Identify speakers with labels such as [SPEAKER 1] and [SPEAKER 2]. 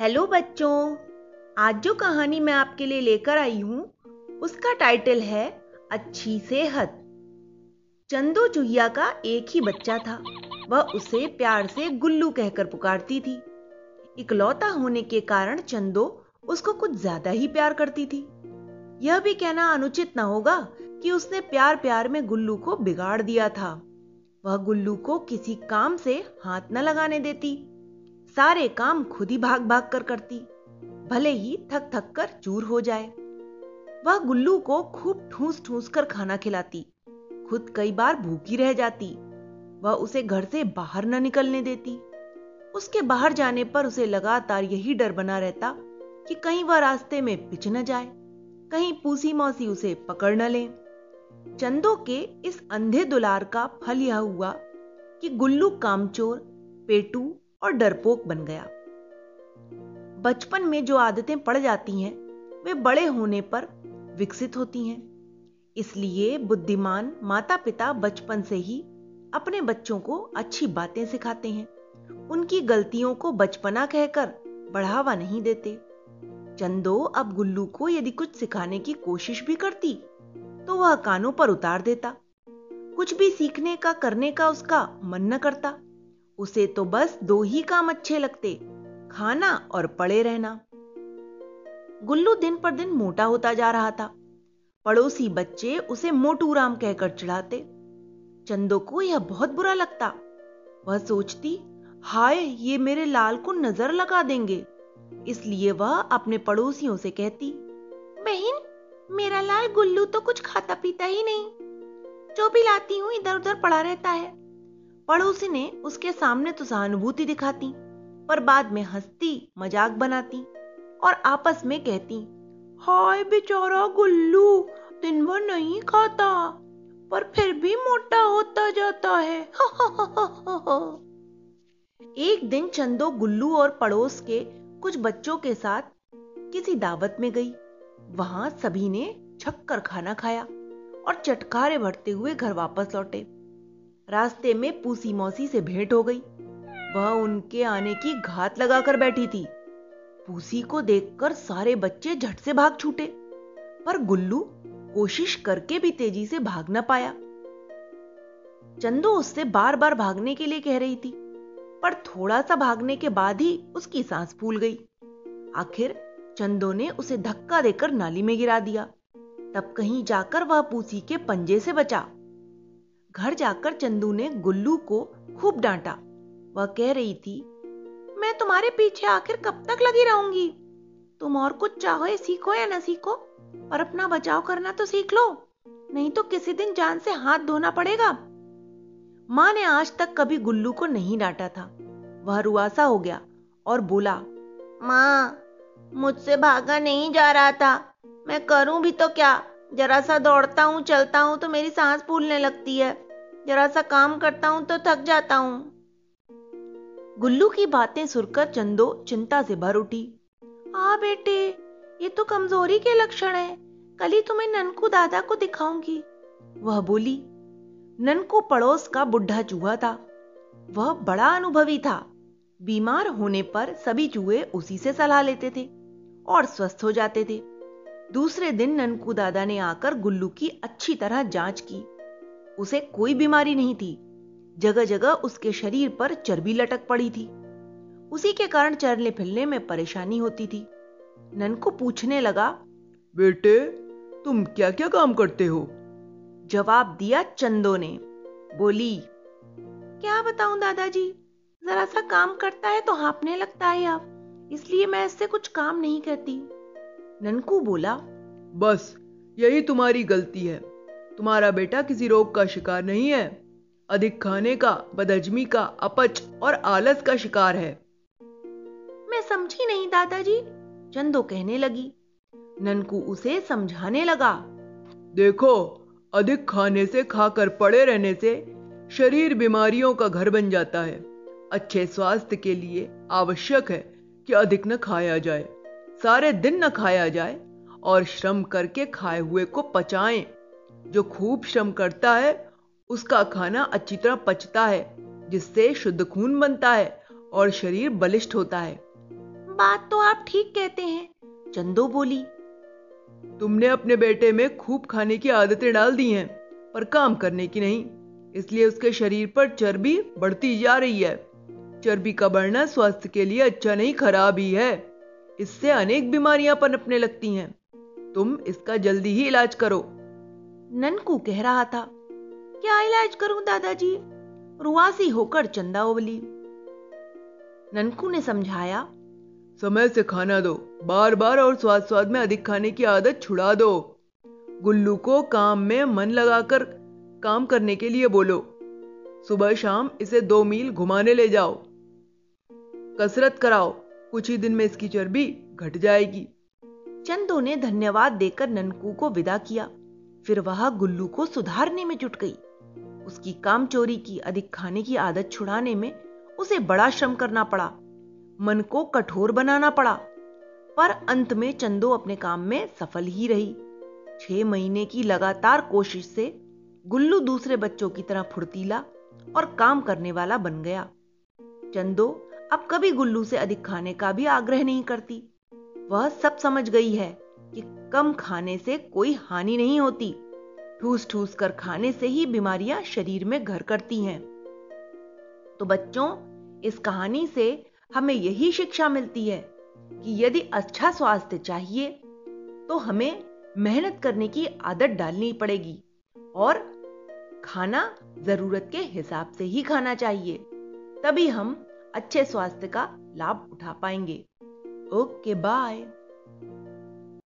[SPEAKER 1] Hello बच्चों, आज जो कहानी मैं आपके लिए लेकर आई हूँ, उसका टाइटल है अच्छी सेहत। चंदो चुहिया का एक ही बच्चा था, वह उसे प्यार से गुल्लू कहकर पुकारती थी। इकलौता होने के कारण चंदो उसको कुछ ज़्यादा ही प्यार करती थी। यह भी कहना अनुचित न होगा कि उसने प्यार प्यार में गुल्लू को बिगाड़ दिया था। वह गुल्लू को किसी काम से हाथ न लगाने देती। सारे काम खुद ही भाग भाग कर करती। भले ही थक थक कर चूर हो जाए। वह गुल्लू को खूब ठूस ठूस कर खाना खिलाती। खुद कई बार भूखी रह जाती। वह उसे घर से बाहर न निकलने देती। उसके बाहर जाने पर उसे लगातार यही डर बना रहता कि कहीं वह रास्ते में पिच न जाए। कहीं पूसी मौसी उसे पकड़ न ले। चंदो के इस अंधे दुलार का फल यह हुआ कि गुल्लू कामचोर, पेटू और डरपोक बन गया। बचपन में जो आदतें पड़ जाती हैं, वे बड़े होने पर विकसित होती हैं। इसलिए बुद्धिमान माता पिता बचपन से ही अपने बच्चों को अच्छी बातें सिखाते हैं। उनकी गलतियों को बचपना कहकर बढ़ावा नहीं देते। चंदो, अब गुल्लू को यदि कुछ सिखाने की कोशिश भी करती तो वह कानों पर उतार देता। कुछ भी सीखने का, करने का उसका मन न करता। उसे तो बस दो ही काम अच्छे लगते, खाना और पड़े रहना। गुल्लू दिन पर दिन मोटा होता जा रहा था। पड़ोसी बच्चे उसे मोटू राम कहकर चढ़ाते। चंदो को यह बहुत बुरा लगता। वह सोचती, हाय, ये मेरे लाल को नज़र लगा देंगे। इसलिए वह अपने पड़ोसियों से कहती, बहन, मेरा लाल गुल्लू तो कुछ खाता पीता ही नहीं। जो भी लाती हूँ इधर उधर पड़ा रहता है। पड़ोसी ने उसके सामने तो सहानुभूति दिखाती, पर बाद में हंसती, मज़ाक बनाती और आपस में कहती, हाय बेचारा गुल्लू, दिन भर नहीं खाता, पर फिर भी मोटा होता जाता है। एक दिन चंदो गुल्लू और पड़ोस के कुछ बच्चों के साथ किसी दावत में गई। वहाँ सभी ने छक्कर खाना खाया और चटकारे भरते हुए घर वापस लौटे। रास्ते में पूसी मौसी से भेंट हो गई। वह उनके आने की घात लगाकर बैठी थी। पूसी को देखकर सारे बच्चे झट से भाग छूटे, पर गुल्लू कोशिश करके भी तेज़ी से भाग न पाया। चंदो उससे बार बार भागने के लिए कह रही थी, पर थोड़ा सा भागने के बाद ही उसकी सांस फूल गई। आखिर चंदो ने उसे धक्का देकर नाली में गिरा दिया। तब कहीं जाकर वह पूसी के पंजे से बचा। घर जाकर चंदू ने गुल्लू को खूब डांटा। वह कह रही थी, मैं तुम्हारे पीछे आखिर कब तक लगी रहूँगी? तुम और कुछ चाहो या सीखो या न सीखो? पर अपना बचाव करना तो सीख लो, नहीं तो किसी दिन जान से हाथ धोना पड़ेगा। माँ ने आज तक कभी गुल्लू को नहीं डांटा था। वह रुआसा हो गया और बोला, माँ, मुझसे भागा नहीं जा रहा था। मैं करूँ भी तो क्या? जरा सा दौड़ता हूँ, चलता हूँ तो मेरी सांस फूलने लगती है। जरा सा काम करता हूँ तो थक जाता हूँ। गुल्लू की बातें सुनकर चंदो चिंता से भर उठी। हाँ बेटे, ये तो कमज़ोरी के लक्षण है। कल ही तुम्हें ननकू दादा को दिखाऊँगी। वह बोली, ननकू पड़ोस का बुढ़ा चूहा था। वह बड़ा अनुभवी था। बीमार होने पर सभी चूहे उसी से सलाह लेते थे और स्वस्थ हो जाते थे। दूसरे दिन ननकू दादा ने आकर गुल्लू की अच्छी तरह जाँच की। उसे कोई बीमारी नहीं थी। जगह जगह उसके शरीर पर चर्बी लटक पड़ी थी। उसी के कारण चलने फिरने में परेशानी होती थी। ननको पूछने लगा
[SPEAKER 2] बेटे तुम क्या क्या काम करते हो?
[SPEAKER 1] जवाब दिया चंदो ने। बोली क्या बताऊँ दादाजी? जरा सा काम करता है तो हाँपने लगता है आप इसलिए मैं इससे कुछ काम नहीं करती।
[SPEAKER 2] ननकू बोला बस यही तुम्हारी गलती है। तुम्हारा बेटा किसी रोग का शिकार नहीं है। अधिक खाने का बदहजमी का अपच और आलस का शिकार है।
[SPEAKER 1] मैं समझी नहीं दादाजी। चंदो कहने लगी। ननकू उसे समझाने लगा।
[SPEAKER 2] देखो अधिक खाने से खाकर पड़े रहने से शरीर बीमारियों का घर बन जाता है। अच्छे स्वास्थ्य के लिए आवश्यक है कि अधिक न खाया जाए। सारे दिन न खाया जाए और श्रम करके खाए हुए को पचाएँ। जो खूब श्रम करता है उसका खाना अच्छी तरह पचता है जिससे शुद्ध खून बनता है और शरीर बलिष्ठ होता है।
[SPEAKER 1] बात तो आप ठीक कहते हैं चंदो बोली।
[SPEAKER 2] तुमने अपने बेटे में खूब खाने की आदतें डाल दी हैं पर काम करने की नहीं इसलिए उसके शरीर पर चर्बी बढ़ती जा रही है। चर्बी का बढ़ना स्वास्थ्य के लिए अच्छा नहीं खराब ही है। इससे अनेक बीमारियाँ पनपने लगती हैं। तुम इसका जल्दी ही इलाज करो।
[SPEAKER 1] ननकू कह रहा था क्या इलाज करूँ दादाजी? रुआसी होकर चंदा उबली। ननकू ने समझाया
[SPEAKER 2] समय से खाना दो बार बार और स्वाद स्वाद में अधिक खाने की आदत छुड़ा दो। गुल्लू को काम में मन लगाकर काम करने के लिए बोलो। सुबह शाम इसे दो मील घुमाने ले जाओ। कसरत कराओ कुछ ही दिन में इसकी चर्बी घट जाएगी।
[SPEAKER 1] चंदो ने धन्यवाद देकर ननकू को विदा किया। फिर वह गुल्लू को सुधारने में जुट गई। उसकी काम चोरी की अधिक खाने की आदत छुड़ाने में उसे बड़ा श्रम करना पड़ा, मन को कठोर बनाना पड़ा। पर अंत में चंदो अपने काम में सफल ही रही। छह महीने की लगातार कोशिश से गुल्लू दूसरे बच्चों की तरह फुर्तीला और काम करने वाला बन गया। चंदो अब कभी गुल्लू से अधिक खाने का भी आग्रह नहीं करती। वह सब समझ गई है कि कम खाने से कोई हानि नहीं होती। ठूस ठूस कर खाने से ही बीमारियाँ शरीर में घर करती हैं। तो बच्चों, इस कहानी से हमें यही शिक्षा मिलती है कि यदि अच्छा स्वास्थ्य चाहिए तो हमें मेहनत करने की आदत डालनी पड़ेगी और खाना ज़रूरत के हिसाब से ही खाना चाहिए। तभी हम अच्छे स्वास्थ्य का लाभ उठा पाएँगे। Okay, bye.